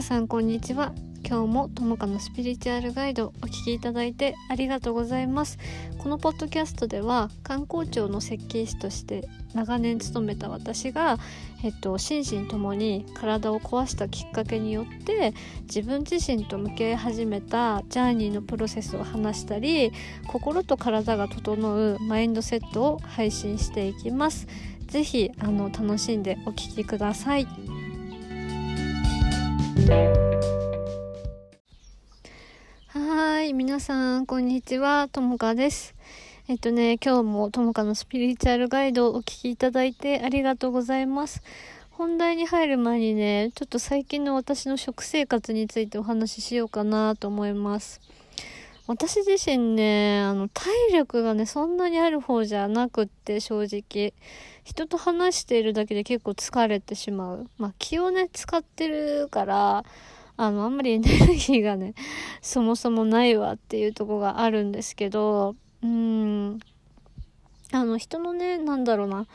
皆さんこんにちは。今日もともかのスピリチュアルガイドお聞きいただいてありがとうございます。このポッドキャストでは観光庁の設計士として長年勤めた私が、えっと、心身ともに体を壊したきっかけによって自分自身と向き合い始めたジャーニーのプロセスを話したり心と体が整うマインドセットを配信していきます。ぜひあの楽しんでお聴きください。はい皆さんこんにちは。ともかです。えっとね今日もともかのスピリチュアルガイドをお聴きいただいてありがとうございます。本題に入る前にねちょっと最近の私の食生活についてお話ししようかなと思います。私自身ね、あの、体力がね、そんなにある方じゃなくって、正直。人と話しているだけで結構疲れてしまう。まあ、気をね、使ってるから、あの、あんまりエネルギーがね、そもそもないわっていうとこがあるんですけど、うん、あの、人のね、なんだろうな、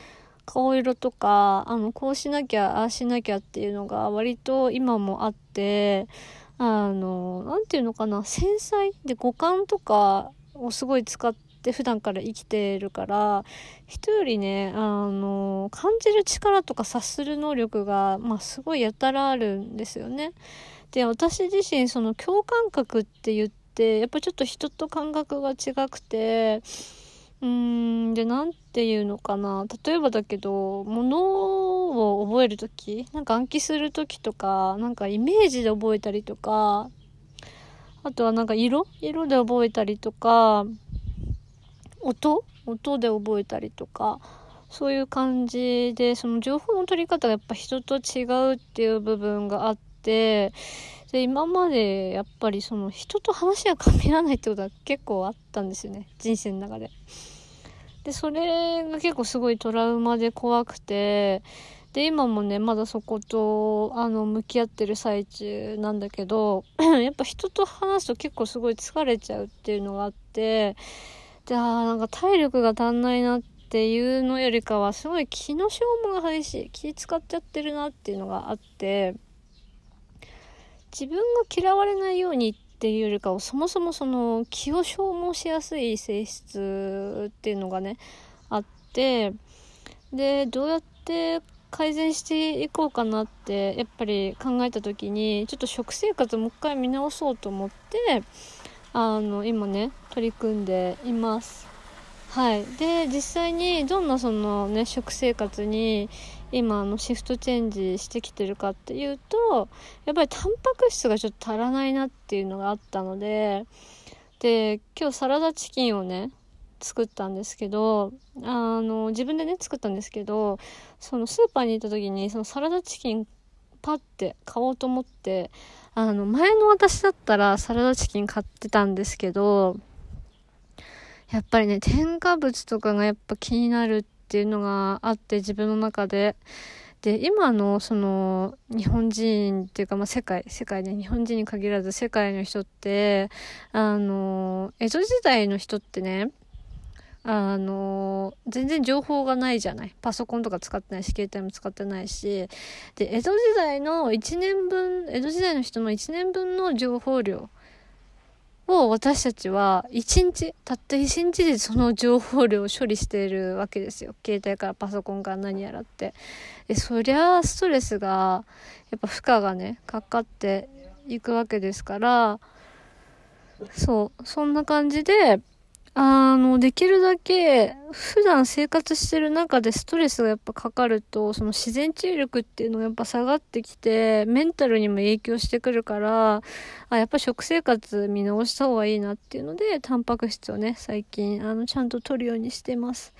顔色とか、あの、こうしなきゃ、ああしなきゃっていうのが割と今もあって、あの、なんていうのかな、繊細で五感とかをすごい使って普段から生きてるから、人よりね、あの、感じる力とか察する能力が、まあすごいやたらあるんですよね。で、私自身その共感覚って言って、やっぱちょっと人と感覚が違くて、うーん、で、なんてていうのかな。例えばだけど、物を覚えるとき、なんか暗記するときとか、なんかイメージで覚えたりとか、あとはなんか色色で覚えたりとか、音音で覚えたりとか、そういう感じで、その情報の取り方がやっぱ人と違うっていう部分があって、で、今までやっぱりその人と話が噛み合わないってことは結構あったんですよね。人生の中で。で、それが結構すごいトラウマで怖くて、で、今もね、まだそこと、あの、向き合ってる最中なんだけど、やっぱ人と話すと結構すごい疲れちゃうっていうのがあって、で、あなんか体力が足んないなっていうのよりかは、すごい気の消耗が激しい。気使っちゃってるなっていうのがあって、自分が嫌われないようにっっていうよりかはそもそもその気を消耗しやすい性質っていうのがねあってでどうやって改善していこうかなってやっぱり考えた時にちょっと食生活もう一回見直そうと思ってあの今ね取り組んでいます。はい。で実際にどんなそのね食生活に今のシフトチェンジしてきてるかっていうとやっぱりタンパク質がちょっと足らないなっていうのがあったのでで今日サラダチキンをね作ったんですけどあの自分でね作ったんですけどそのスーパーに行った時にそのサラダチキンパッて買おうと思ってあの前の私だったらサラダチキン買ってたんですけどやっぱりね添加物とかがやっぱ気になるっていうのがあって自分の中で。で、今のその日本人っていうかまあ世界、世界で日本人に限らず世界の人って、あの、江戸時代の人ってね、あの、全然情報がないじゃない。パソコンとか使ってないし、携帯も使ってないし。で、江戸時代の1年分、江戸時代の人の1年分の情報量を私たちは一日、たった一日でその情報量を処理しているわけですよ。携帯からパソコンから何やらって。で、そりゃストレスが、やっぱ負荷がね、かかっていくわけですから、そう、そんな感じで、あの、できるだけ、普段生活してる中でストレスがやっぱかかると、その自然治癒力っていうのがやっぱ下がってきて、メンタルにも影響してくるから、あ、やっぱ食生活見直した方がいいなっていうので、タンパク質をね、最近、あの、ちゃんと取るようにしてます。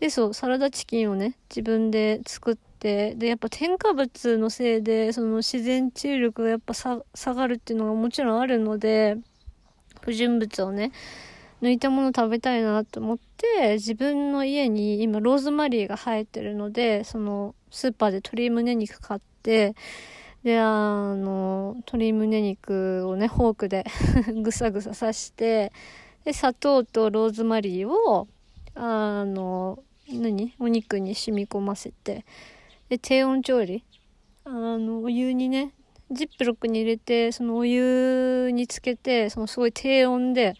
で、そう、サラダチキンをね、自分で作って、で、やっぱ添加物のせいで、その自然治癒力がやっぱ下がるっていうのがもちろんあるので、不純物をね、抜いたもの食べたいなと思って自分の家に今ローズマリーが生えてるのでそのスーパーで鶏胸肉買ってであの鶏胸肉をねフォークで ぐさぐさ刺してで砂糖とローズマリーをあの何？お肉に染み込ませてで低温調理。あのお湯にねジップロックに入れて、そのお湯につけて、そのすごい低温で、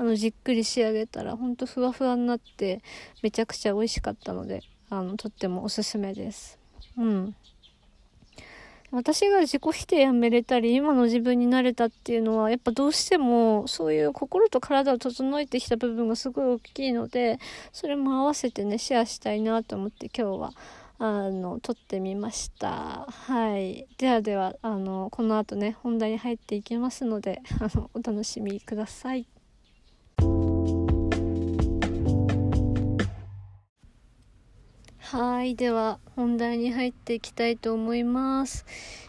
あの、じっくり仕上げたら、ほんとふわふわになって、めちゃくちゃ美味しかったので、あの、とってもおすすめです。うん。私が自己否定やめれたり、今の自分になれたっていうのは、やっぱどうしても、そういう心と体を整えてきた部分がすごい大きいので、それも合わせてね、シェアしたいなと思って今日は、あの、撮ってみました。はい。ではでは、あの、この後ね、本題に入っていきますので、あの、お楽しみください。はい。では、本題に入っていきたいと思います。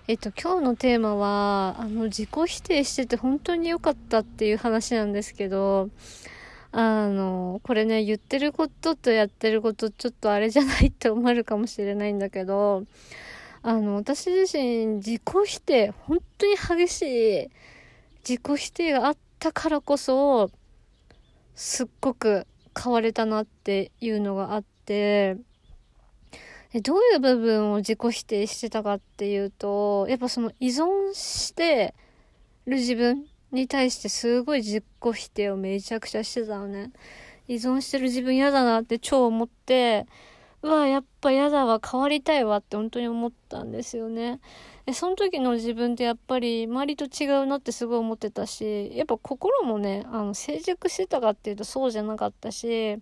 えっと、今日のテーマは、あの、自己否定してて本当に良かったっていう話なんですけど、あの、これね、言ってることとやってることちょっとあれじゃないって思われるかもしれないんだけど、あの、私自身、自己否定、本当に激しい自己否定があったからこそ、すっごく変われたなっていうのがあって、どういう部分を自己否定してたかっていうと、やっぱその依存してる自分に対してすごい自己否定をめちゃくちゃしてたのね。依存してる自分嫌だなって超思って、うわ、やっぱ嫌だわ、変わりたいわって本当に思ったんですよね。で、その時の自分ってやっぱり周りと違うなってすごい思ってたし、やっぱ心もね、あの、成熟してたかっていうとそうじゃなかったし、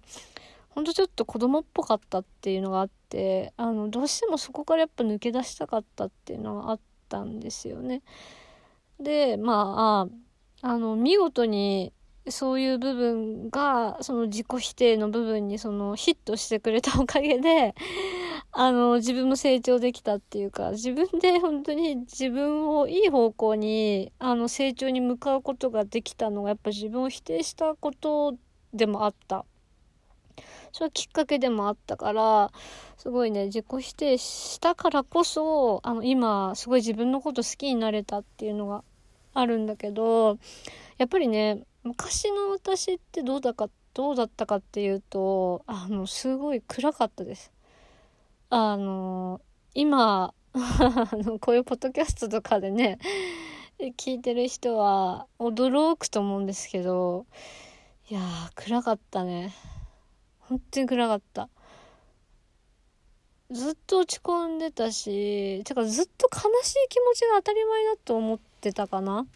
ほんとちょっと子供っぽかったっていうのがあって、あの、どうしてもそこからやっぱ抜け出したかったっていうのがあったんですよね。で、まあ、あの、見事にそういう部分が、その自己否定の部分にそのヒットしてくれたおかげで、あの、自分も成長できたっていうか、自分で本当に自分をいい方向に、あの、成長に向かうことができたのが、やっぱ自分を否定したことでもあったそれはきっかけでもあったから、すごいね、自己否定したからこそ、あの、今、すごい自分のこと好きになれたっていうのがあるんだけど、やっぱりね、昔の私ってどうだか、どうだったかっていうと、あの、すごい暗かったです。あの、今、あの、こういうポッドキャストとかでね、聞いてる人は驚くと思うんですけど、いや、暗かったね。本当に暗かった。ずっと落ち込んでたし、てかずっと悲しい気持ちが当たり前だと思ってたかな。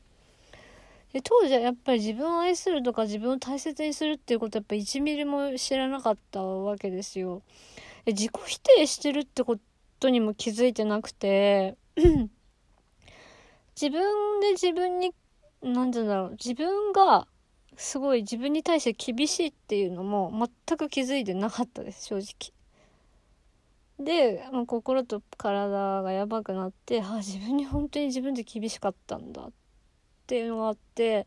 当時はやっぱり自分を愛するとか自分を大切にするっていうことはやっぱ1ミリも知らなかったわけですよ。自己否定してるってことにも気づいてなくて、自分で自分に、なんて言うんだろう、自分がすごい自分に対して厳しいっていうのも全く気づいてなかったです、正直。で、まあ、心と体がやばくなって、あ、自分に本当に自分で厳しかったんだっていうのがあって、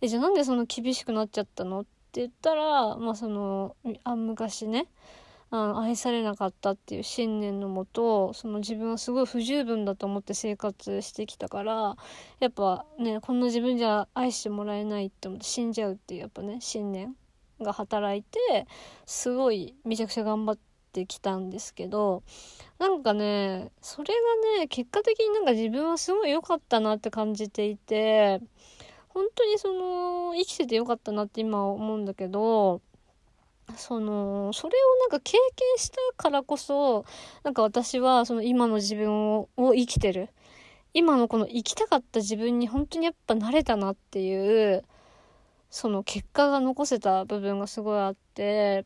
え、じゃあなんでその厳しくなっちゃったの？って言ったら、まあその、あ、昔ね、あの愛されなかったっていう信念のもとその自分はすごい不十分だと思って生活してきたからやっぱねこんな自分じゃ愛してもらえないって思って死んじゃうっていうやっぱね信念が働いてすごいめちゃくちゃ頑張ってきたんですけどなんかねそれがね結果的になんか自分はすごい良かったなって感じていて本当にその生きてて良かったなって今思うんだけどその、それをなんか経験したからこそ、なんか私はその今の自分をを生きてる。今のこの生きたかった自分に本当にやっぱ慣れたなっていう、その結果が残せた部分がすごいあって、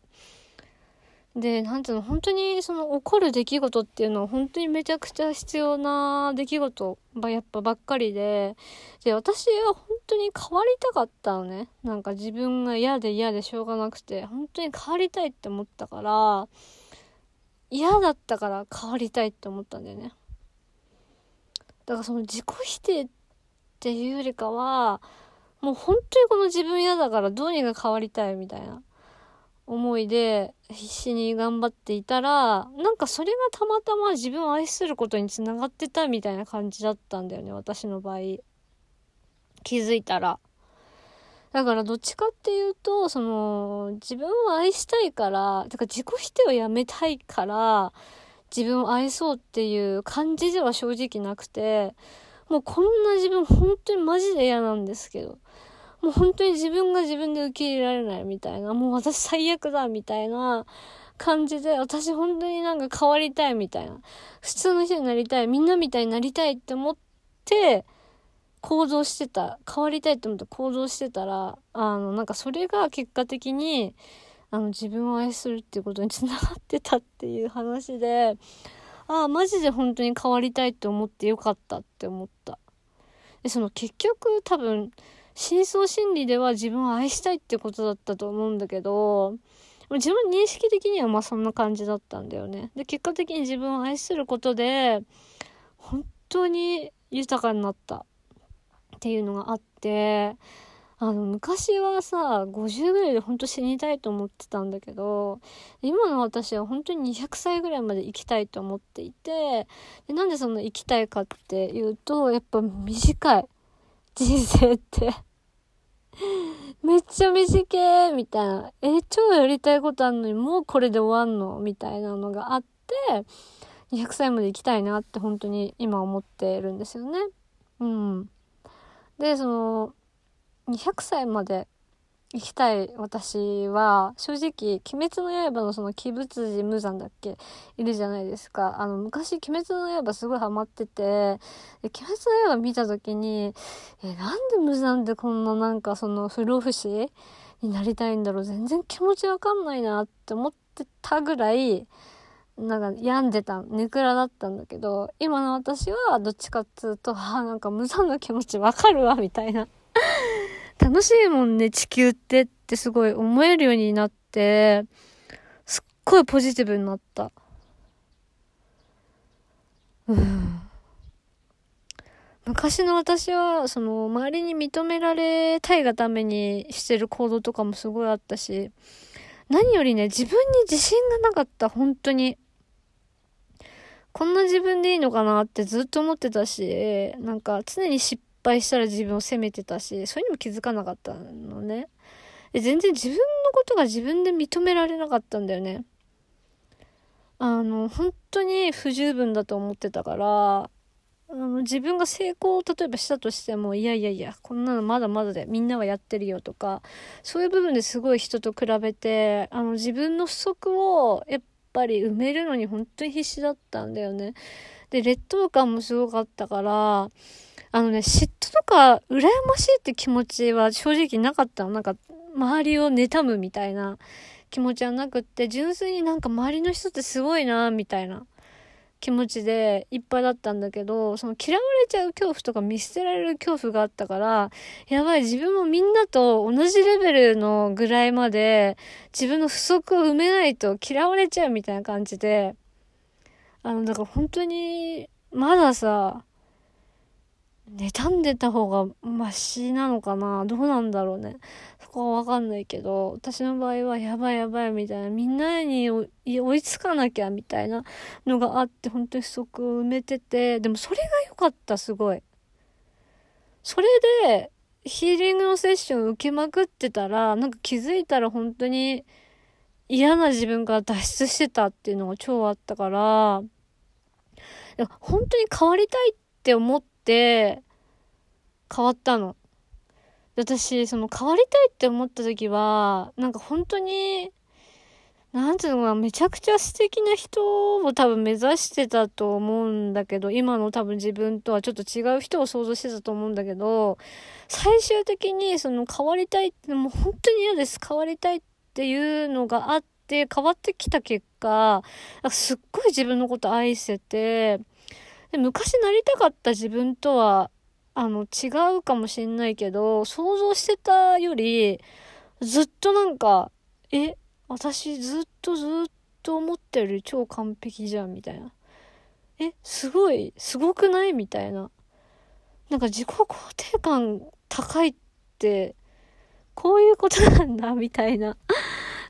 で、なんていうの、本当にその起こる出来事っていうのは本当にめちゃくちゃ必要な出来事ばやっぱばっかりで、で、私は本当に変わりたかったのね。なんか自分が嫌で嫌でしょうがなくて、本当に変わりたいって思ったから、嫌だったから変わりたいって思ったんだよね。だからその自己否定っていうよりかは、もう本当にこの自分嫌だからどうにか変わりたいみたいな。思いで必死に頑張っていたら、なんかそれがたまたま自分を愛することにつながってたみたいな感じだったんだよね、私の場合。気づいたら。だからどっちかっていうと、その、自分を愛したいから、だから自己否定をやめたいから、自分を愛そうっていう感じでは正直なくて、もうこんな自分本当にマジで嫌なんですけど。もう本当に自分が自分で受け入れられないみたいな、もう私最悪だみたいな感じで、私本当になんか変わりたいみたいな。普通の人になりたい、みんなみたいになりたいって思って、行動してた、変わりたいって思って行動してたら、あの、なんかそれが結果的に、あの、自分を愛するっていうことにつながってたっていう話で、ああ、マジで本当に変わりたいって思ってよかったって思った。で、その結局多分、深層心理では自分を愛したいってことだったと思うんだけど、自分認識的にはまあそんな感じだったんだよね。で、結果的に自分を愛することで、本当に豊かになったっていうのがあって、あの、昔はさ、50ぐらいで本当死にたいと思ってたんだけど、今の私は本当に200歳ぐらいまで生きたいと思っていて、でなんでそんな生きたいかっていうと、やっぱ短い。人生ってめっちゃ短いみたいな。え、超やりたいことあんのにもうこれで終わんの？みたいなのがあって、200歳まで行きたいなって本当に今思ってるんですよね。うん。で、その、200歳まで生きたい私は、正直、鬼滅の刃のその鬼仏寺無惨だっけ？いるじゃないですか。あの、昔、鬼滅の刃すごいハマってて、鬼滅の刃見た時に、え、なんで無惨ってこんななんかその不老不死になりたいんだろう？全然気持ちわかんないなって思ってたぐらい、なんか病んでた、ネクラだったんだけど、今の私はどっちかっつうと、ああ、なんか無惨の気持ちわかるわ、みたいな。楽しいもんね、地球ってってすごい思えるようになって、すっごいポジティブになった。うん。昔の私は、その、周りに認められたいがためにしてる行動とかもすごいあったし、何よりね、自分に自信がなかった、本当に。こんな自分でいいのかなってずっと思ってたし、なんか常に失敗したら自分を責めてたし、それにも気づかなかったのね。全然自分のことが自分で認められなかったんだよね。あの、本当に不十分だと思ってたから、あの自分が成功を例えばしたとしても、いやいやいや、こんなのまだまだでみんなはやってるよとか、そういう部分ですごい人と比べて、あの自分の不足をやっぱり埋めるのに本当に必死だったんだよね。で、劣等感もすごかったから、あのね、嫉妬とか、羨ましいって気持ちは正直なかった。なんか、周りを妬むみたいな気持ちはなくって、純粋になんか周りの人ってすごいな、みたいな気持ちでいっぱいだったんだけど、その嫌われちゃう恐怖とか見捨てられる恐怖があったから、やばい、自分もみんなと同じレベルのぐらいまで自分の不足を埋めないと嫌われちゃうみたいな感じで、あの、だから本当に、まださ、妬んでた方がマシなのかな？どうなんだろうね。そこはわかんないけど、私の場合はやばいやばいみたいな、みんなに追いつかなきゃみたいなのがあって、本当に不足を埋めてて、でもそれが良かった、すごい。それで、ヒーリングのセッション受けまくってたら、なんか気づいたら本当に嫌な自分から脱出してたっていうのが超あったから、本当に変わりたいって思って、変わったの。私、その変わりたいって思った時は、なんか本当に、なんていうのかな、めちゃくちゃ素敵な人を多分目指してたと思うんだけど、今の多分自分とはちょっと違う人を想像してたと思うんだけど、最終的にその変わりたいって、もう本当に嫌です。変わりたいっていうのがあって、変わってきた結果、すっごい自分のこと愛せて、で昔なりたかった自分とはあの、違うかもしんないけど、想像してたより、ずっとなんか、え、私ずっとずっと思ってる超完璧じゃん、みたいな。え、すごい、すごくないみたいな。なんか自己肯定感高いって、こういうことなんだ、みたいな。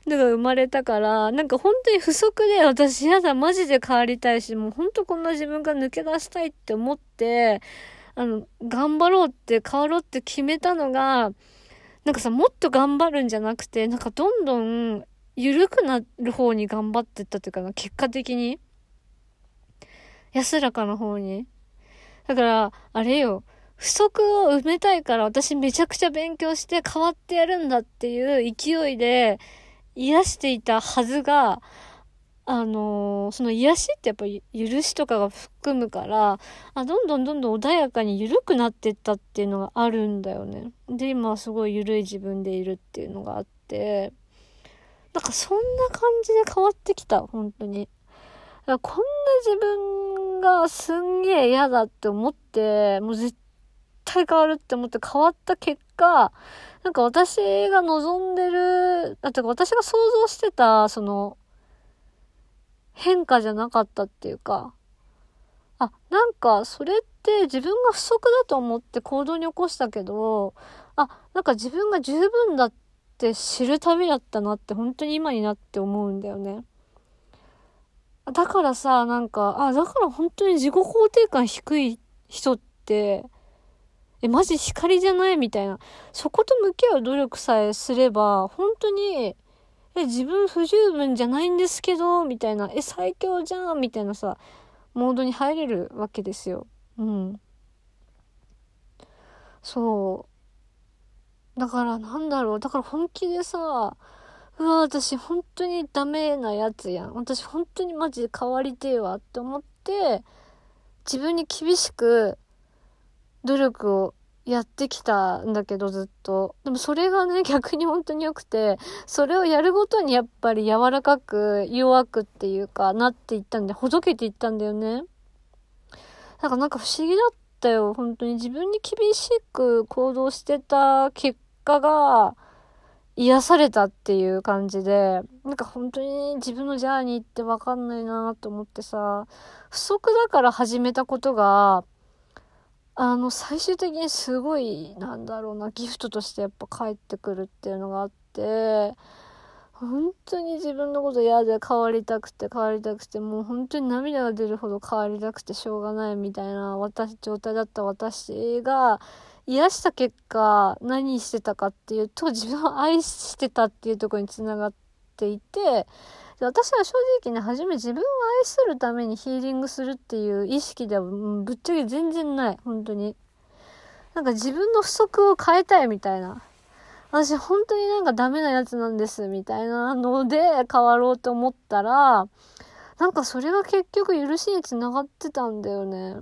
のが生まれたから、なんか本当に不足で私やだ、マジで変わりたいし、もう本当こんな自分が抜け出したいって思って、あの、頑張ろうって変わろうって決めたのが、なんかさ、もっと頑張るんじゃなくて、なんかどんどん緩くなる方に頑張ってったというかな、結果的に。安らかな方に。だから、あれよ、不足を埋めたいから私めちゃくちゃ勉強して変わってやるんだっていう勢いで癒していたはずが、あのー、その癒しってやっぱり許しとかが含むから、あ、どんどんどんどん穏やかに緩くなってったっていうのがあるんだよね。で、今はすごい緩い自分でいるっていうのがあって、なんかそんな感じで変わってきた、本当に。こんな自分がすんげえ嫌だって思って、もう絶対変わるって思って変わった結果、なんか私が望んでる、だって私が想像してた、その、変化じゃなかったっていうか、あ、なんかそれって自分が不足だと思って行動に起こしたけど、あ、なんか自分が十分だって知る旅だったなって本当に今になって思うんだよね。だからさ、なんか、あ、だから本当に自己肯定感低い人って、え、マジ光じゃない？みたいな。そこと向き合う努力さえすれば、本当に、え、自分不十分じゃないんですけど、みたいな、え、最強じゃん、みたいなさ、モードに入れるわけですよ。うん。そう。だからなんだろう。だから本気でさ、うわ、私本当にダメなやつやん。私本当にマジで変わりてえわって思って、自分に厳しく努力をやってきたんだけど、ずっと。でもそれがね、逆に本当に良くて、それをやるごとにやっぱり柔らかく、弱くっていうか、なっていったんで、ほどけていったんだよね。だかなんか不思議だったよ。本当に自分に厳しく行動してた結果が、癒されたっていう感じで、なんか本当に自分のジャーニーってわかんないなと思ってさ、不足だから始めたことが、あの、最終的にすごい、なんだろうな、ギフトとしてやっぱ帰ってくるっていうのがあって、本当に自分のこと嫌で変わりたくて変わりたくて、もう本当に涙が出るほど変わりたくてしょうがないみたいな私、状態だった私が、癒した結果、何してたかっていうと、自分を愛してたっていうところにつながっていて、私は正直ね、初め自分を愛するためにヒーリングするっていう意識では、ぶっちゃけ全然ない。本当に。なんか自分の不足を変えたいみたいな。私本当になんかダメなやつなんです、みたいなので変わろうと思ったら、なんかそれが結局許しにつながってたんだよね。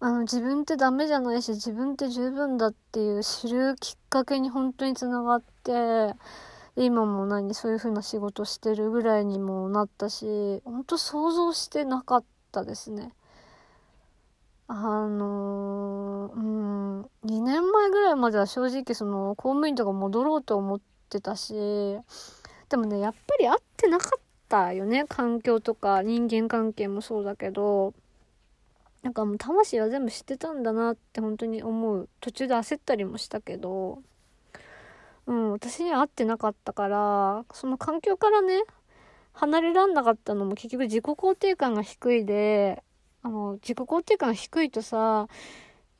あの、自分ってダメじゃないし、自分って十分だっていう知るきっかけに本当につながって、今も何そういう風な仕事してるぐらいにもなったし、本当想像してなかったですね。あのー、うん、2年前ぐらいまでは正直その公務員とか戻ろうと思ってたし、でもね、やっぱり合ってなかったよね。環境とか人間関係もそうだけど、なんかもう魂は全部知ってたんだなって本当に思う。途中で焦ったりもしたけど、うん、私には合ってなかったから、その環境からね、離れらんなかったのも結局自己肯定感が低いで、あの、自己肯定感が低いとさ、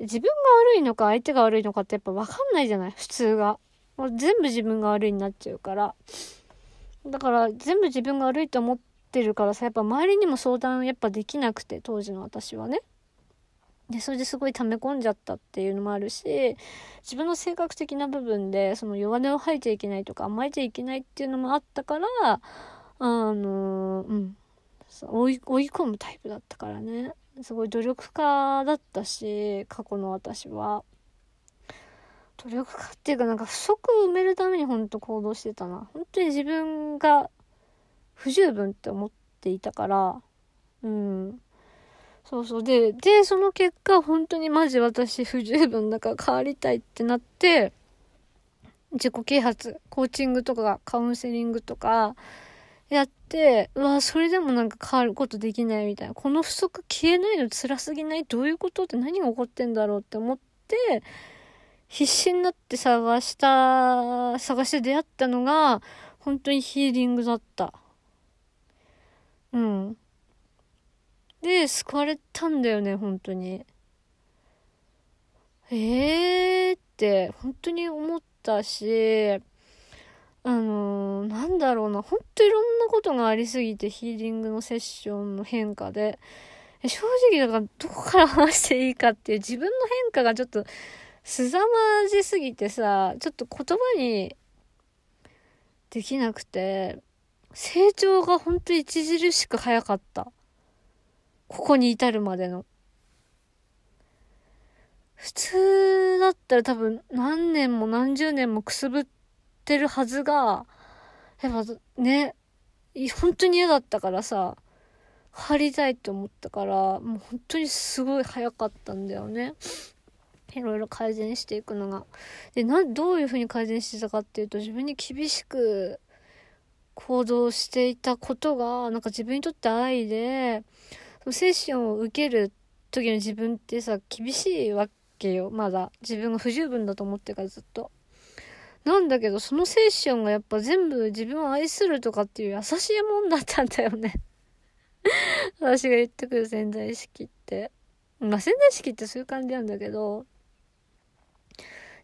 自分が悪いのか相手が悪いのかってやっぱ分かんないじゃない普通が。もう全部自分が悪いになっちゃうから。だから全部自分が悪いと思ってるからさ、やっぱ周りにも相談やっぱできなくて、当時の私はね。で、それですごい溜め込んじゃったっていうのもあるし、自分の性格的な部分で、その弱音を吐いちゃいけないとか甘えちゃいけないっていうのもあったから、あの、うん。追い、追い込むタイプだったからね。すごい努力家だったし、過去の私は。努力家っていうかなんか不足を埋めるために本当行動してたな。本当に自分が不十分って思っていたから、うん。そうそう。で、で、その結果、本当にマジ私不十分だから変わりたいってなって、自己啓発、コーチングとかカウンセリングとかやって、うわ、それでもなんか変わることできないみたいな。この不足消えないの辛すぎない？どういうことって何が起こってんだろうって思って、必死になって探した、探して出会ったのが、本当にヒーリングだった。うん。で、救われたんだよね、本当に。えーって本当に思ったし、あのー、なんだろうな、ほんといろんなことがありすぎて、ヒーリングのセッションの変化で。正直だからどこから話していいかっていう自分の変化がちょっとすざまじすぎてさ、ちょっと言葉にできなくて、成長がほんと著しく早かった。ここに至るまでの。普通だったら多分何年も何十年もくすぶってるはずが、やっぱね、本当に嫌だったからさ、貼りたいと思ったから、もう本当にすごい早かったんだよね。いろいろ改善していくのが。で、な、どういうふうに改善してたかっていうと、自分に厳しく行動していたことが、なんか自分にとって愛で、セッションを受ける時の自分ってさ、厳しいわけよ。まだ。自分が不十分だと思ってからずっと。なんだけど、そのセッションがやっぱ全部自分を愛するとかっていう優しいもんだったんだよね 私が言ってくる潜在意識って。まあ潜在意識ってそういう感じなんだけど、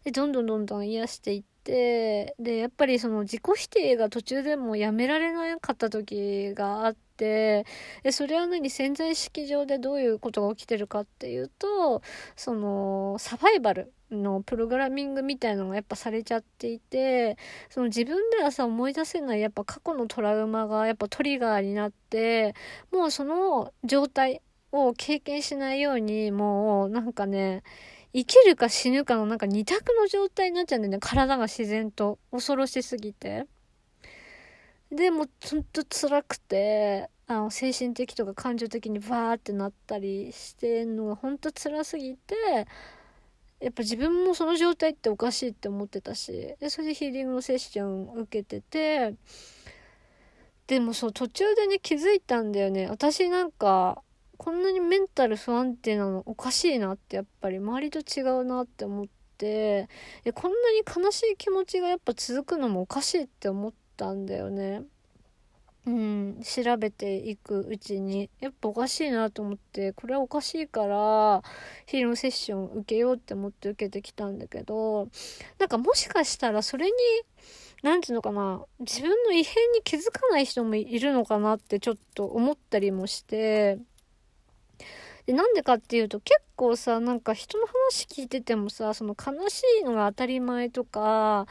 で、どんどんどんどん癒していって、で、やっぱりその自己否定が途中でもやめられなかった時があって、で、それは何潜在意識上でどういうことが起きてるかっていうと、その、サバイバル。のプログラミングみたいのがやっぱされちゃっていてその自分ではさ思い出せないやっぱ過去のトラウマがやっぱトリガーになってもうその状態を経験しないようにもうなんかね生きるか死ぬかのなんか二択の状態になっちゃうんだよね。体が自然と。恐ろしすぎて。でも、ほんと辛くて、あの、精神的とか感情的にバーってなったりしてんのがほんと辛すぎて、やっぱ自分もその状態っておかしいって思ってたし、で、それでヒーリングのセッションを受けてて、でもそう、途中でね、気づいたんだよね。私なんか、こんなにメンタル不安定なのおかしいなってやっぱり周りと違うなって思ってこんなに悲しい気持ちがやっぱ続くのもおかしいって思ったんだよね。うん、調べていくうちにやっぱおかしいなと思ってこれはおかしいからヒールのセッション受けようって思って受けてきたんだけどなんかもしかしたらそれに何て言うのかな自分の異変に気づかない人もいるのかなってちょっと思ったりもしてで、なんでかっていうと結構さ、なんか人の話聞いててもさ、その悲しいのが当たり前とか、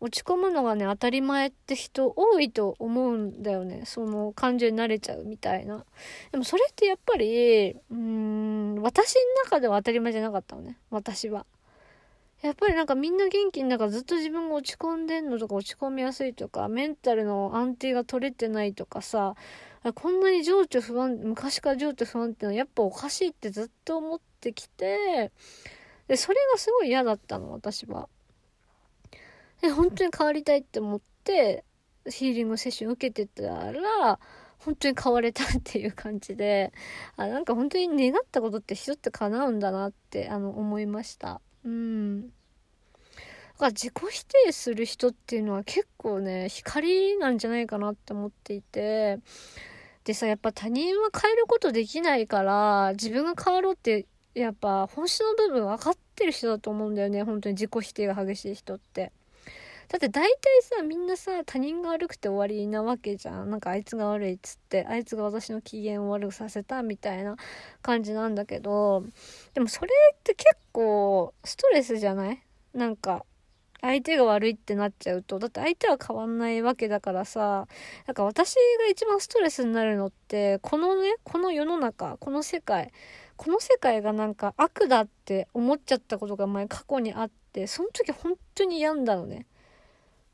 落ち込むのがね、当たり前って人多いと思うんだよね。その感情に慣れちゃうみたいな。でもそれってやっぱり、うん、私の中では当たり前じゃなかったのね。私は。やっぱりなんかみんな元気の中ずっと自分が落ち込んでんのとか落ち込みやすいとか、メンタルの安定が取れてないとかさ、こんなに情緒不安、昔から情緒不安ってのはやっぱおかしいってずっと思ってきて、で、それがすごい嫌だったの、私は。で、本当に変わりたいって思って、ヒーリングセッション受けてたら、本当に変われたっていう感じで、あ、なんか本当に願ったことって人って叶うんだなって、あの、思いました。うん。だから自己否定する人っていうのは結構ね、光なんじゃないかなって思っていて、でさ、やっぱ他人は変えることできないから、自分が変わろうって、やっぱ本質の部分分かってる人だと思うんだよね。本当に自己否定が激しい人って。だって大体さ、みんなさ、他人が悪くて終わりなわけじゃん。なんかあいつが悪いっつって、あいつが私の機嫌を悪くさせたみたいな感じなんだけど、でもそれって結構ストレスじゃない？なんか、相手が悪いってなっちゃうと、だって相手は変わんないわけだからさ、なんか私が一番ストレスになるのって、このね、この世の中、この世界、この世界がなんか悪だって思っちゃったことが前過去にあって、その時本当に病んだのね。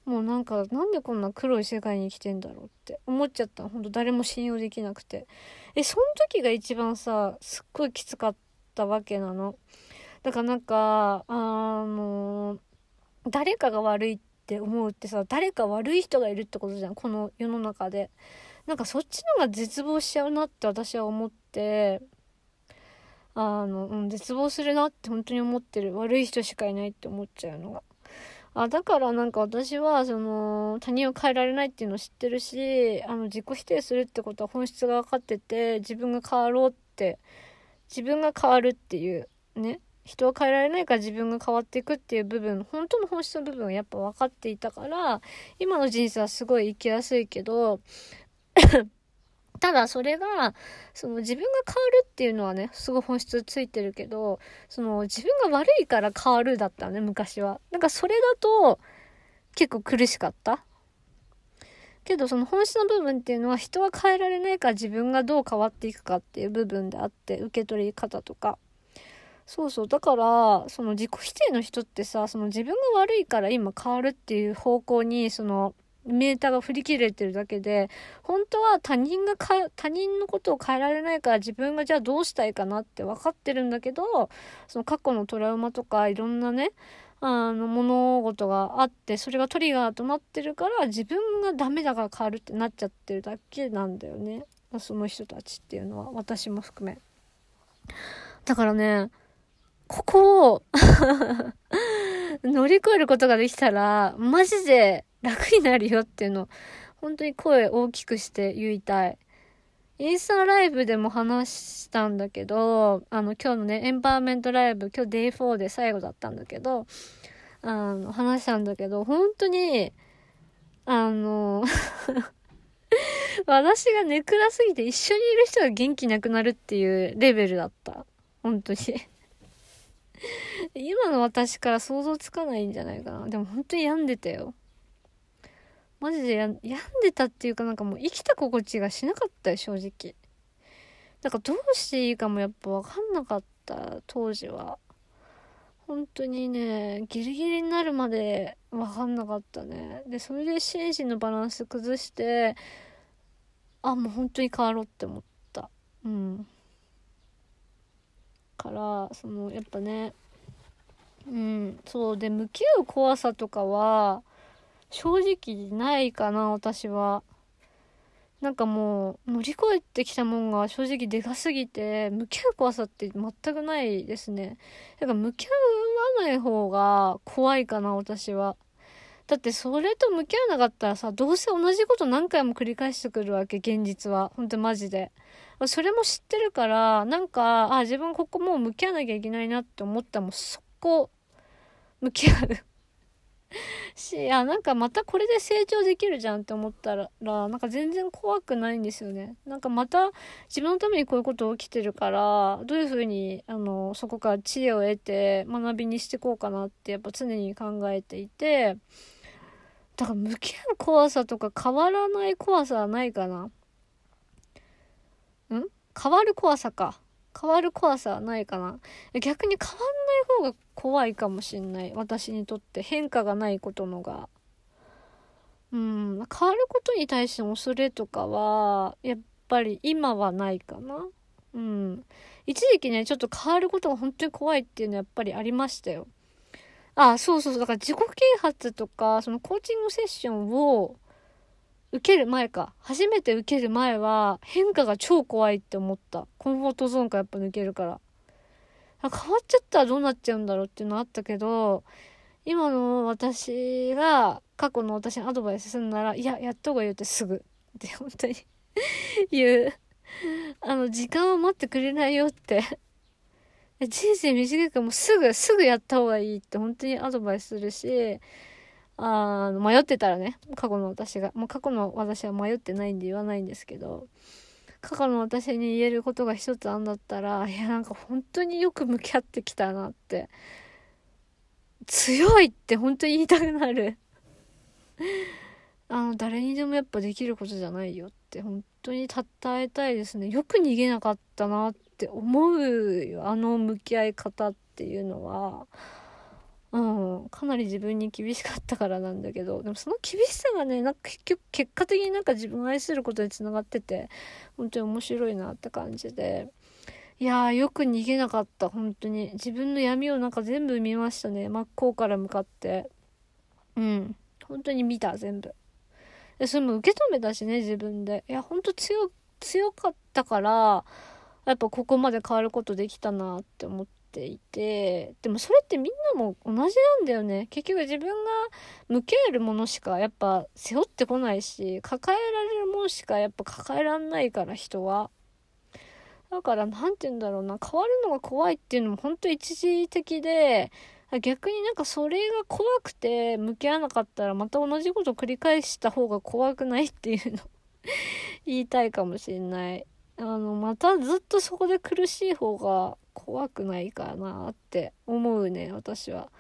もうなんか、なんでこんな黒い世界に生きてんだろうって思っちゃったほんと誰も信用できなくて。え、その時が一番さ、すっごいきつかったわけなの。だからなんか、あの誰かが悪いって思うってさ、誰か悪い人がいるってことじゃん、この世の中で。なんかそっちのが絶望しちゃうなって私は思って、あの、うん、絶望するなって本当に思ってる。悪い人しかいないって思っちゃうのが。あ、だからなんか私は、その、他人を変えられないっていうのを知ってるし、あの、自己否定するってことは本質が分かってて、自分が変わろうって、自分が変わるっていう、ね、人は変えられないから自分が変わっていくっていう部分、本当の本質の部分はやっぱ分かっていたから、今の人生はすごい生きやすいけど、ただそれが、その自分が変わるっていうのはね、すごい本質ついてるけど、その自分が悪いから変わるだったね、昔は。なんかそれだと結構苦しかった。けどその本質の部分っていうのは人は変えられないから自分がどう変わっていくかっていう部分であって受け取り方とかそうそう。だからその自己否定の人ってさその自分が悪いから今変わるっていう方向にそのメーターが振り切れてるだけで本当は他人がか他人のことを変えられないから自分がじゃあどうしたいかなって分かってるんだけどその過去のトラウマとかいろんなねあの物事があってそれがトリガーとなってるから自分がダメだから変わるってなっちゃってるだけなんだよね。その人たちっていうのは私も含め。だからねここを 乗り越えることができたらマジで楽になるよっていうの本当に声大きくして言いたいインスタライブでも話したんだけど、あの、今日のね、エンパワーメントライブ、今日 Day4 で最後だったんだけど、あの、話したんだけど、本当に、あの 私がネクラすぎて一緒にいる人が元気なくなるっていうレベルだった。本当に 今の私から想像つかないんじゃないかな。でも本当に病んでたよ。マジで病んでたっていうかなんかもう生きた心地がしなかったよ、正直。だかどうしていいかもやっぱわかんなかった、当時は。本当にね、ギリギリになるまでわかんなかったね。で、それで心身のバランス崩して、あ、もう本当に変わろうって思った。うん。から、その、やっぱね、うん、そうで、向き合う怖さとかは、正直ないかな、私は。なんかもう、乗り越えてきたもんが正直でかすぎて、向き合う怖さって全くないですね。だから向き合わない方が怖いかな、私は。だってそれと向き合わなかったらさ、どうせ同じこと何回も繰り返してくるわけ、現実は。ほんとマジで。それも知ってるから、なんか、あ、自分ここもう向き合わなきゃいけないなって思ったもうそこ、向き合う。し、あ、なんかまたこれで成長できるじゃんって思ったら、なんか全然怖くないんですよね。なんかまた自分のためにこういうこと起きてるから、どういうふうに、あの、そこから知恵を得て学びにしてこうかなってやっぱ常に考えていて、だから向き合う怖さとか変わらない怖さはないかな。ん？変わる怖さか。変わる怖さはないかな。逆に変わんない方が怖いかもしんない。私にとって変化がないことのが。うん、変わることに対しての恐れとかは、やっぱり今はないかな。うん。一時期ね、ちょっと変わることが本当に怖いっていうのはやっぱりありましたよ。あ、そうそうそう。だから自己啓発とか、そのコーチングセッションを受ける前か。初めて受ける前は変化が超怖いって思った。コンフォートゾーンかやっぱ抜けるから。変わっちゃったらどうなっちゃうんだろうっていうのあったけど、今の私が過去の私にアドバイスするなら、いや、やった方がいいよってすぐ。って本当に 言う。あの、時間を待ってくれないよって人生短いからもうすぐ、すぐやった方がいいって本当にアドバイスするし、あの、迷ってたらね、過去の私が、もう過去の私は迷ってないんで言わないんですけど、過去の私に言えることが一つあんだったら、いや、なんか本当によく向き合ってきたなって。強いって本当に言いたくなるあの、誰にでもやっぱできることじゃないよって本当にたたえたいですね。よく逃げなかったなって思う。あの向き合い方っていうのは。うん、かなり自分に厳しかったからなんだけど、でもその厳しさがね、なんか結局、結果的になんか自分を愛することにつながってて、本当に面白いなって感じで。いや、よく逃げなかった、本当に。自分の闇をなんか全部見ましたね。真っ向から向かって。うん。本当に見た、全部。で、それも受け止めたしね、自分で。いや、ほんと強、強かったから、やっぱここまで変わることできたなって思って。ていて、でもそれってみんなも同じなんだよね。結局自分が向き合えるものしかやっぱ背負ってこないし、抱えられるものしかやっぱ抱えらんないから人は。だから何て言うんだろうな、変わるのが怖いっていうのも本当一時的で、逆になんかそれが怖くて向き合わなかったらまた同じこと繰り返した方が怖くないっていうの 言いたいかもしんない。あの、またずっとそこで苦しい方が怖くないかなって思うね、私は。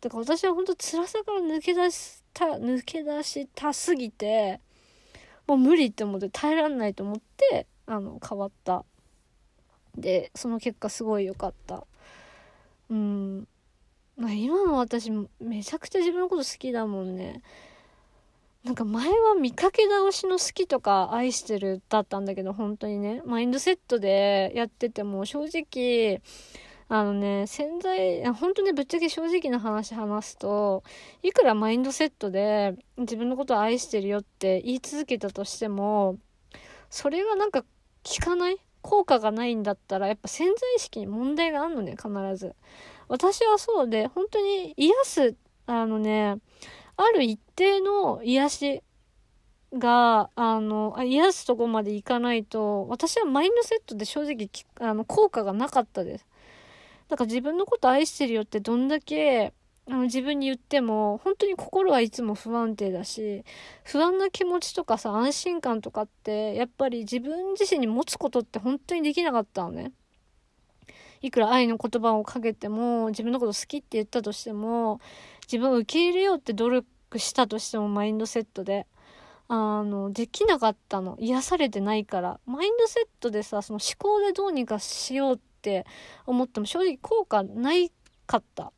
だから私は本当辛さから抜け出した、抜け出したすぎて、もう無理って思って耐えらんないと思って、あの、変わった。で、その結果すごい良かった。うん。まあ今も私めちゃくちゃ自分のこと好きだもんね。なんか前は見かけ倒しの好きとか愛してるだったんだけど、本当にね、マインドセットでやってても正直、あのね、潜在、本当にぶっちゃけ正直な話話すと、いくらマインドセットで自分のことを愛してるよって言い続けたとしても、それがなんか効かない？効果がないんだったら、やっぱ潜在意識に問題があるのね、必ず。私はそうで、本当に癒す、あのね、ある一定の癒しが、あの、癒すとこまでいかないと、私はマインドセットで正直、あの、効果がなかったです。だから自分のこと愛してるよってどんだけあの自分に言っても本当に心はいつも不安定だし不安な気持ちとかさ安心感とかってやっぱり自分自身に持つことって本当にできなかったのね。いくら愛の言葉をかけても自分のこと好きって言ったとしても自分を受け入れようって努力したとしてもマインドセットであのできなかったの。癒されてないから。マインドセットでさその思考でどうにかしようって思っても正直効果ないかった。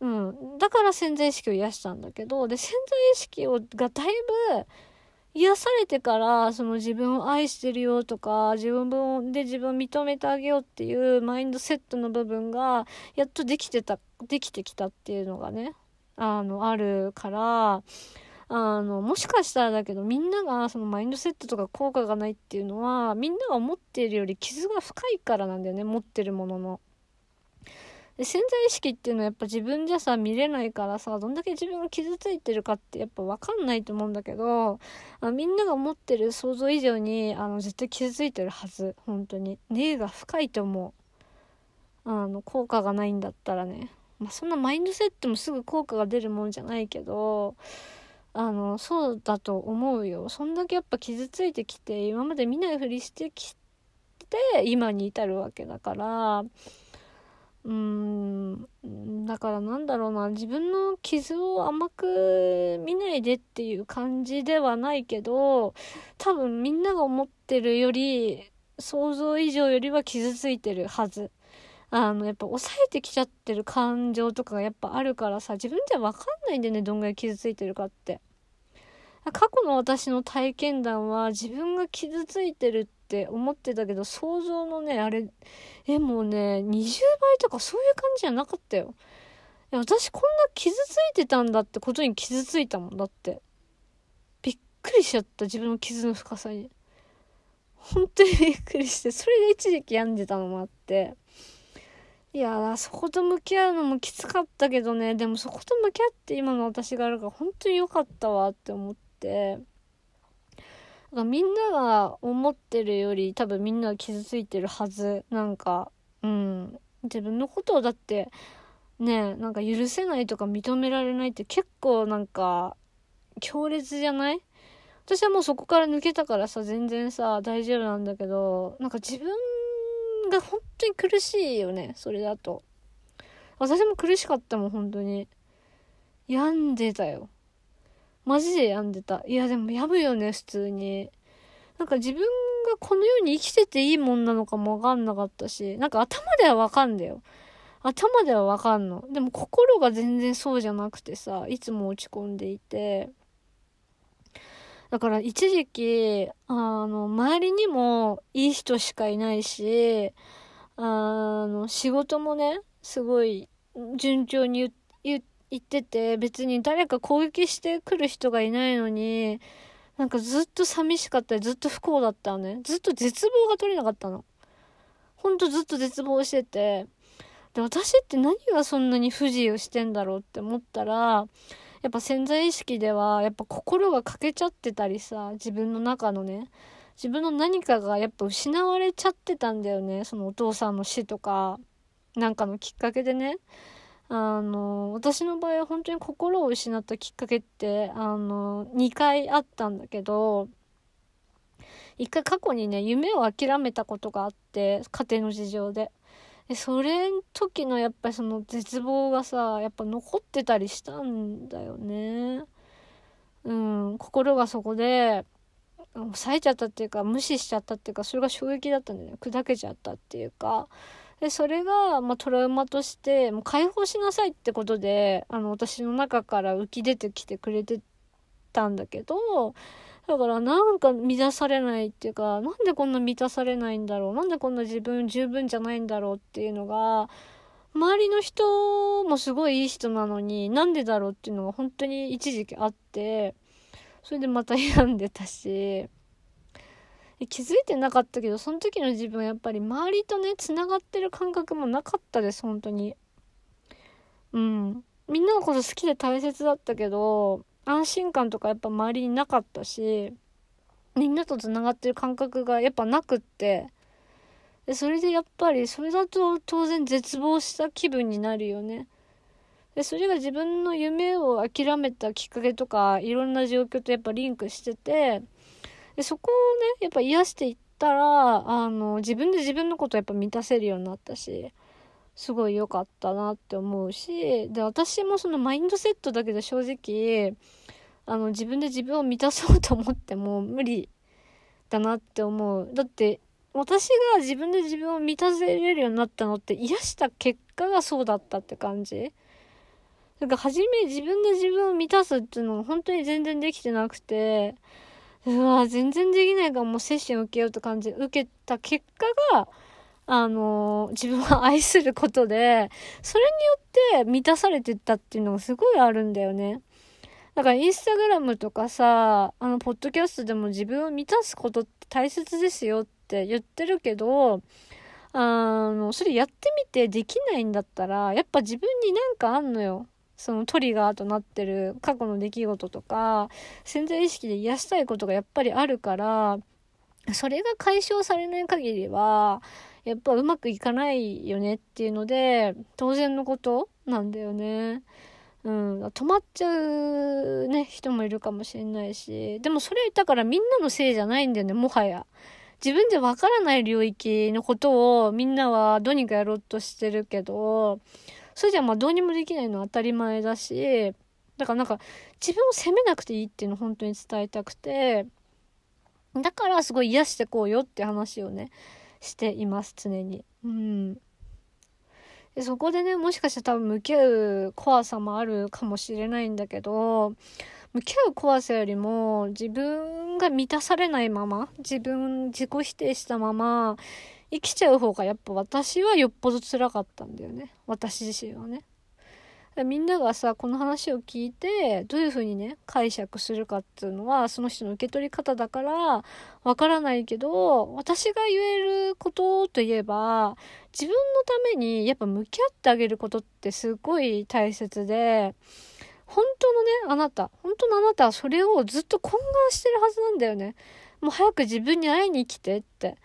うん。だから潜在意識を癒したんだけど、で、潜在意識をがだいぶ癒されてから、その自分を愛してるよとか、自分で自分を認めてあげようっていうマインドセットの部分が、やっとできてた、できてきたっていうのがね、あの、あるから、あの、もしかしたらだけど、みんながそのマインドセットとか効果がないっていうのは、みんなが思っているより傷が深いからなんだよね、持ってるものの。で潜在意識っていうのはやっぱ自分じゃさ見れないからさどんだけ自分が傷ついてるかってやっぱ分かんないと思うんだけどあみんなが思ってる想像以上にあの絶対傷ついてるはず本当に。根が深いと思う。あの効果がないんだったらね。まあそんなマインドセットもすぐ効果が出るもんじゃないけどあのそうだと思うよ。そんだけやっぱ傷ついてきて今まで見ないふりしてきて今に至るわけだからうーん、だからなんだろうな、自分の傷を甘く見ないでっていう感じではないけど、多分みんなが思ってるより、想像以上よりは傷ついてるはず。あの、やっぱ抑えてきちゃってる感情とかがやっぱあるからさ、自分じゃわかんないんだよね、どんぐらい傷ついてるかって。過去の私の体験談は自分が傷ついてるって思ってたけど、想像のね、あれ、え、もうね、20倍とかそういう感じじゃなかったよ。いや、私こんな傷ついてたんだってことに傷ついたもんだって。びっくりしちゃった、自分の傷の深さに。本当にびっくりして、それで一時期病んでたのもあって。いやそこと向き合うのもきつかったけどね、でもそこと向き合って今の私があるから本当に良かったわって思って。みんなが思ってるより多分みんな傷ついてるはず。なんか、うん。自分のことをだって、ねなんか許せないとか認められないって結構なんか、強烈じゃない？私はもうそこから抜けたからさ、全然さ、大丈夫なんだけど、なんか自分が本当に苦しいよね、それだと。私も苦しかったもん、本当に。病んでたよ。マジで病んでた。いや、でも病むよね、普通に。なんか自分がこの世に生きてていいもんなのかもわかんなかったし、なんか頭ではわかんだよ。頭ではわかんの。でも心が全然そうじゃなくてさ、いつも落ち込んでいて。だから一時期、あの、周りにもいい人しかいないし、あの、仕事もね、すごい順調に言って、言ってて、別に誰か攻撃してくる人がいないのに、なんかずっと寂しかったり、ずっと不幸だったのね。ずっと絶望が取れなかったの。ほんとずっと絶望してて。で、私って何がそんなに不自由してんだろうって思ったら、やっぱ潜在意識では、やっぱ心が欠けちゃってたりさ、自分の中のね、自分の何かがやっぱ失われちゃってたんだよね。そのお父さんの死とか、なんかのきっかけでね。あの、私の場合は本当に心を失ったきっかけって、あの、2回あったんだけど、一回過去にね、夢を諦めたことがあって、家庭の事情で。で、それん時のやっぱりその絶望がさ、やっぱ残ってたりしたんだよね。うん、心がそこで、抑えちゃったっていうか、無視しちゃったっていうか、それが衝撃だったんだよね。砕けちゃったっていうか。で、それが、まあ、トラウマとして、もう解放しなさいってことで、あの、私の中から浮き出てきてくれてたんだけど、だからなんか満たされないっていうか、なんでこんな満たされないんだろうなんでこんな自分十分じゃないんだろうっていうのが、周りの人もすごいいい人なのに、なんでだろうっていうのが本当に一時期あって、それでまた病んでたし、気づいてなかったけど、その時の自分はやっぱり周りとね、繋がってる感覚もなかったです、本当に。うん。みんなのこと好きで大切だったけど、安心感とかやっぱ周りになかったし、みんなと繋がってる感覚がやっぱなくって、でそれでやっぱりそれだと当然絶望した気分になるよね。でそれが自分の夢を諦めたきっかけとかいろんな状況とやっぱリンクしててで、そこをね、やっぱ癒していったら、あの、自分で自分のことやっぱ満たせるようになったし、すごい良かったなって思うし、で、私もそのマインドセットだけで正直、あの、自分で自分を満たそうと思っても無理だなって思う。だって、私が自分で自分を満たせれるようになったのって癒した結果がそうだったって感じだか初め自分で自分を満たすっていうのが本当に全然できてなくて、うわ全然できないからもうセッション受けようって感じで受けた結果が、あのー、自分を愛することで、それによって満たされてったっていうのがすごいあるんだよね。だからインスタグラムとかさ、あの、ポッドキャストでも自分を満たすことって大切ですよって言ってるけど、あの、それやってみてできないんだったら、やっぱ自分になんかあんのよ。そのトリガーとなってる過去の出来事とか、潜在意識で癒したいことがやっぱりあるから、それが解消されない限りは、やっぱうまくいかないよねっていうので、当然のことなんだよね。うん、止まっちゃうね、人もいるかもしれないし、でもそれだからみんなのせいじゃないんだよね、もはや。自分でわからない領域のことをみんなはどうにかやろうとしてるけど、それじゃまあどうにもできないのは当たり前だし、だからなんか自分を責めなくていいっていうのを本当に伝えたくて、だからすごい癒してこうよって話をね、しています、常に。うん。でそこでね、もしかしたら多分向き合う怖さもあるかもしれないんだけど、向き合う怖さよりも自分が満たされないまま、自分自己否定したまま生きちゃう方がやっぱ私はよっぽど辛かったんだよね。私自身はね。みんながさ、この話を聞いて、どういう風にね、解釈するかっていうのは、その人の受け取り方だから、わからないけど、私が言えることといえば、自分のためにやっぱ向き合ってあげることってすごい大切で、本当のね、あなた、本当のあなたはそれをずっと懇願してるはずなんだよね。もう早く自分に会いに来てって。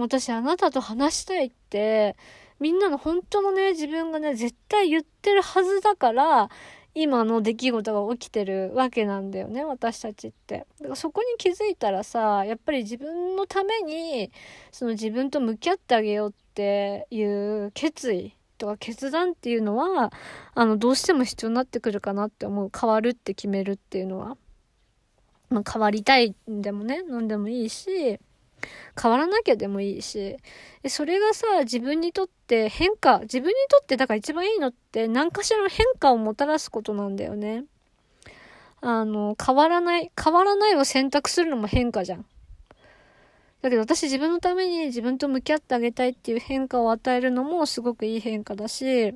私あなたと話したいって、みんなの本当のね、自分がね、絶対言ってるはずだから、今の出来事が起きてるわけなんだよね、私たちって。だからそこに気づいたらさ、やっぱり自分のために、その自分と向き合ってあげようっていう決意とか決断っていうのは、あの、どうしても必要になってくるかなって思う。変わるって決めるっていうのは。まあ、変わりたいんでもね、何でもいいし、変わらなきゃでもいいし、それがさ、自分にとって変化、自分にとってだから一番いいのって何かしらの変化をもたらすことなんだよね。あの、変わらない、変わらないを選択するのも変化じゃん。だけど私自分のために自分と向き合ってあげたいっていう変化を与えるのもすごくいい変化だし、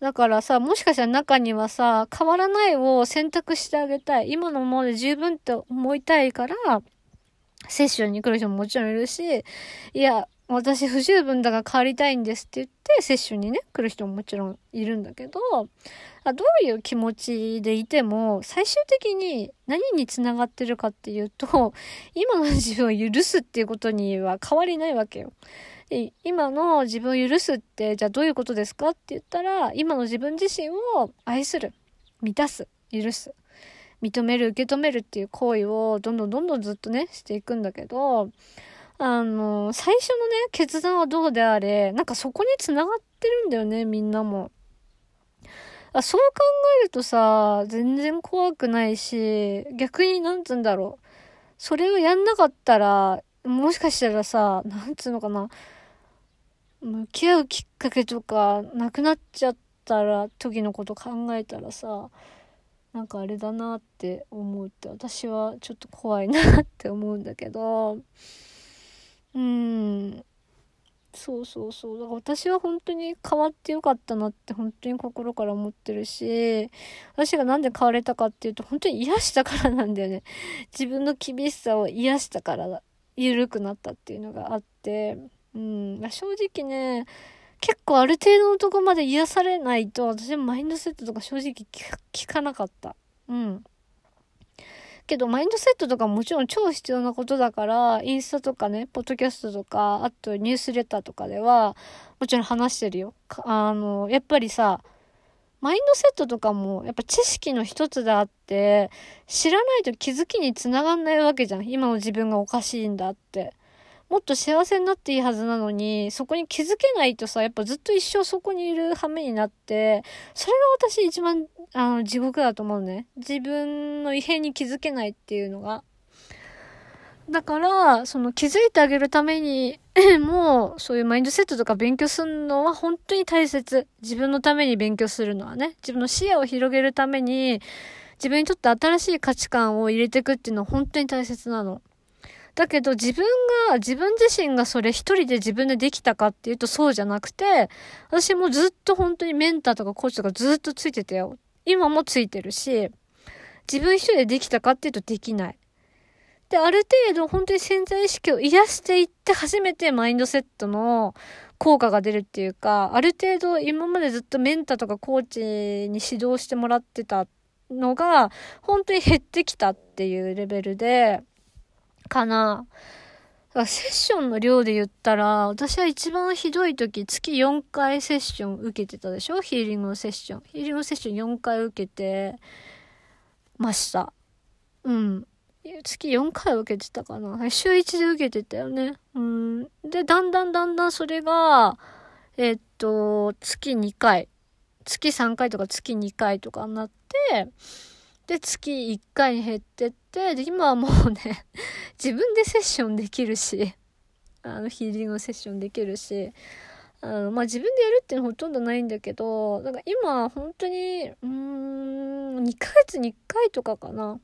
だからさ、もしかしたら中にはさ、変わらないを選択してあげたい。今のままで十分って思いたいから、セッションに来る人ももちろんいるし、いや、私不十分だから変わりたいんですって言って、セッションにね、来る人ももちろんいるんだけど、どういう気持ちでいても、最終的に何に繋がってるかっていうと、今の自分を許すっていうことには変わりないわけよ。今の自分を許すって、じゃあどういうことですかって言ったら、今の自分自身を愛する、満たす、許す。認める、受け止めるっていう行為をどんどんどんどんずっとね、していくんだけど、あの、最初のね、決断はどうであれ、なんかそこに繋がってるんだよね、みんなも。あそう考えるとさ、全然怖くないし、逆になんつうんだろう。それをやんなかったら、もしかしたらさ、なんつうのかな。向き合うきっかけとか、なくなっちゃったら、時のこと考えたらさ、なんかあれだなって思うって私はちょっと怖いなって思うんだけどうんそうそうそう。だから私は本当に変わってよかったなって本当に心から思ってるし私がなんで変われたかっていうと本当に癒したからなんだよね。自分の厳しさを癒したから緩くなったっていうのがあってうん正直ね結構ある程度のとこまで癒されないと、私もマインドセットとか正直聞かなかった。うん。けど、マインドセットとかもちろん超必要なことだから、インスタとかね、ポッドキャストとか、あとニュースレターとかでは、もちろん話してるよ。あの、やっぱりさ、マインドセットとかも、やっぱ知識の一つであって、知らないと気づきにつながんないわけじゃん。今の自分がおかしいんだって。もっと幸せになっていいはずなのに、そこに気づけないとさ、やっぱずっと一生そこにいる羽目になって、それが私一番、あの、地獄だと思うね。自分の異変に気づけないっていうのが。だから、その気づいてあげるために も、そういうマインドセットとか勉強するのは本当に大切。自分のために勉強するのはね。自分の視野を広げるために、自分にとって新しい価値観を入れていくっていうのは本当に大切なの。だけど自分が、自分自身がそれ一人で自分でできたかっていうとそうじゃなくて、私もずっと本当にメンターとかコーチとかずっとついてたよ。今もついてるし、自分一人でできたかっていうとできない。で、ある程度本当に潜在意識を癒していって初めてマインドセットの効果が出るっていうか、ある程度今までずっとメンターとかコーチに指導してもらってたのが、本当に減ってきたっていうレベルで、かな。セッションの量で言ったら、私は一番ひどい時、月4回セッション受けてたでしょ？ヒーリングのセッション。ヒーリングのセッション4回受けてました。うん。月4回受けてたかな。週1で受けてたよね。うん。で、だんだんだんだんそれが、えっと、月2回。月3回とか月2回とかになって、で、月1回に減ってって、で、今はもうね 自分でセッションできるし、あの、ヒーリングのセッションできるし、あの、まあ、自分でやるっていうのはほとんどないんだけど、だか今、本当に、うーん、2ヶ月に1回とかかな。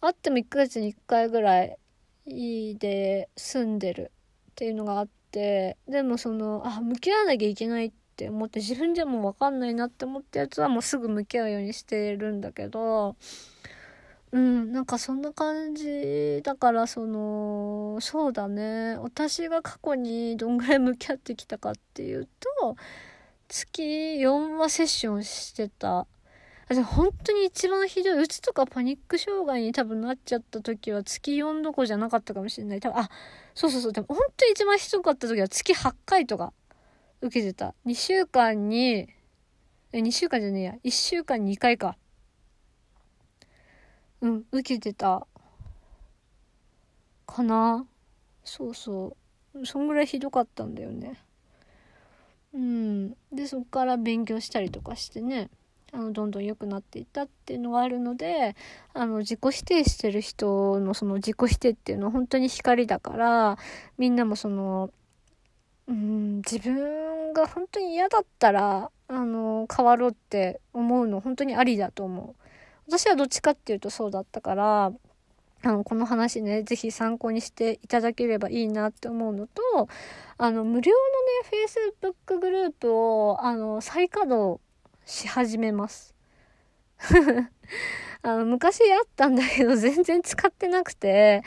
あっても1ヶ月に1回ぐらい、で住んでるっていうのがあって、でもその、あ、向き合わなきゃいけないってって思って自分じゃもうわかんないなって思ったやつはもうすぐ向き合うようにしてるんだけど、うん、なんかそんな感じだからそのそうだね私が過去にどんぐらい向き合ってきたかっていうと月4話セッションしてた本当に一番ひどい、うつとかパニック障害に多分なっちゃった時は月4どこじゃなかったかもしれない。多分、あ、そうそうそう。でも本当に一番ひどかった時は月8回とか。受けてた。2週間に、え、2週間じゃねえや。1週間に2回か。うん、受けてた。かなそうそう。そんぐらいひどかったんだよね。うん。で、そっから勉強したりとかしてね。あのどんどん良くなっていったっていうのがあるのであの自己否定してる人のその自己否定っていうのは本当に光だからみんなもそのうん自分が本当に嫌だったらあの変わろうって思うの本当にありだと思う。私はどっちかっていうとそうだったからあのこの話ね是非参考にしていただければいいなって思うのとあの無料のね Facebook グループをあの再稼働し始めます。あの昔あったんだけど全然使ってなくて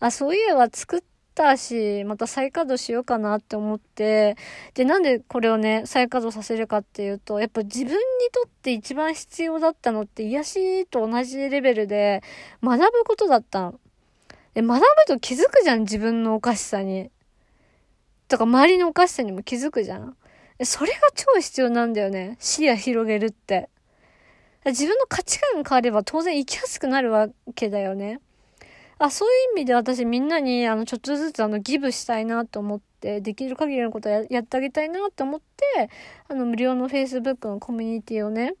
あそういえば作っったし、また再稼働しようかなって思って、で、なんでこれをね、再稼働させるかっていうと、やっぱ自分にとって一番必要だったのって癒しと同じレベルで学ぶことだったの。で、学ぶと気づくじゃん、自分のおかしさに。とか、周りのおかしさにも気づくじゃん。それが超必要なんだよね。視野広げるって。自分の価値観が変われば当然生きやすくなるわけだよね。あ、そういう意味で私みんなに、あの、ちょっとずつあの、ギブしたいなと思って、できる限りのことややってあげたいなと思って、あの、無料の Facebook のコミュニティをね、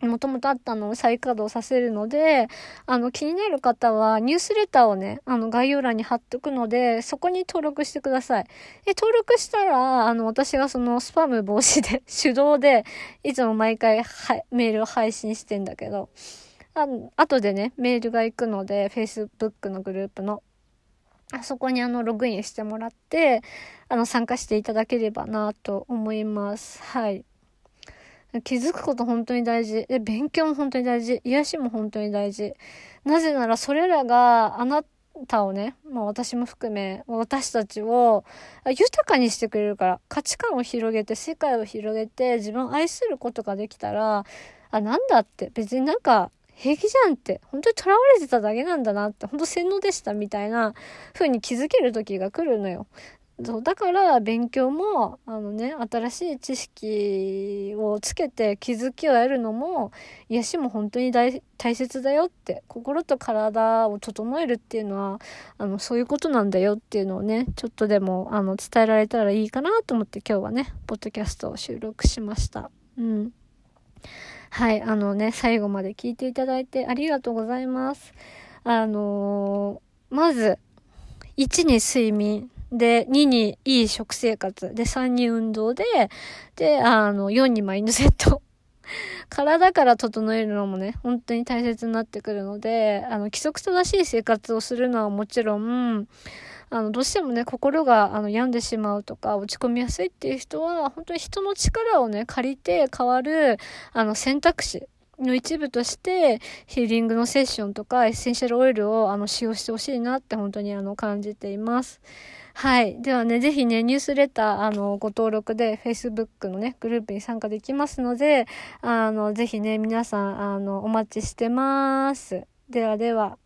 もともとあったのを再稼働させるので、あの、気になる方はニュースレターをね、あの、概要欄に貼っとくので、そこに登録してください。で、登録したら、あの、私がそのスパム防止で、手動で、いつも毎回はメールを配信してんだけど、あ後でね、メールが行くので、Facebook のグループの。あそこにあの、ログインしてもらって、あの、参加していただければなと思います。はい。気づくこと本当に大事。で、勉強も本当に大事。癒しも本当に大事。なぜならそれらがあなたをね、まあ私も含め、私たちを豊かにしてくれるから、価値観を広げて、世界を広げて、自分を愛することができたら、あ、なんだって、別になんか平気じゃんって、本当に囚われてただけなんだなって、本当洗脳でしたみたいな風に気づける時が来るのよ。そう、だから勉強も、あのね、新しい知識をつけて気づきを得るのも、癒しも本当に大切だよって、心と体を整えるっていうのは、あの、そういうことなんだよっていうのをね、ちょっとでも、あの、伝えられたらいいかなと思って今日はね、ポッドキャストを収録しました。うん。はい、あのね、最後まで聞いていただいてありがとうございます。あのー、まず、1に睡眠。で、2にいい食生活。で、3に運動で、で、あの、4にマインドセット。体から整えるのもね、本当に大切になってくるので、あの、規則正しい生活をするのはもちろん、あの、どうしてもね、心が、あの、病んでしまうとか、落ち込みやすいっていう人は、本当に人の力をね、借りて変わる、あの、選択肢。の一部として、ヒーリングのセッションとか、エッセンシャルオイルを、あの、使用してほしいなって本当に、あの、感じています。はい。ではね、ぜひね、ニュースレター、あの、ご登録で、Facebook のね、グループに参加できますので、あの、ぜひね、皆さん、あの、お待ちしてます。ではでは。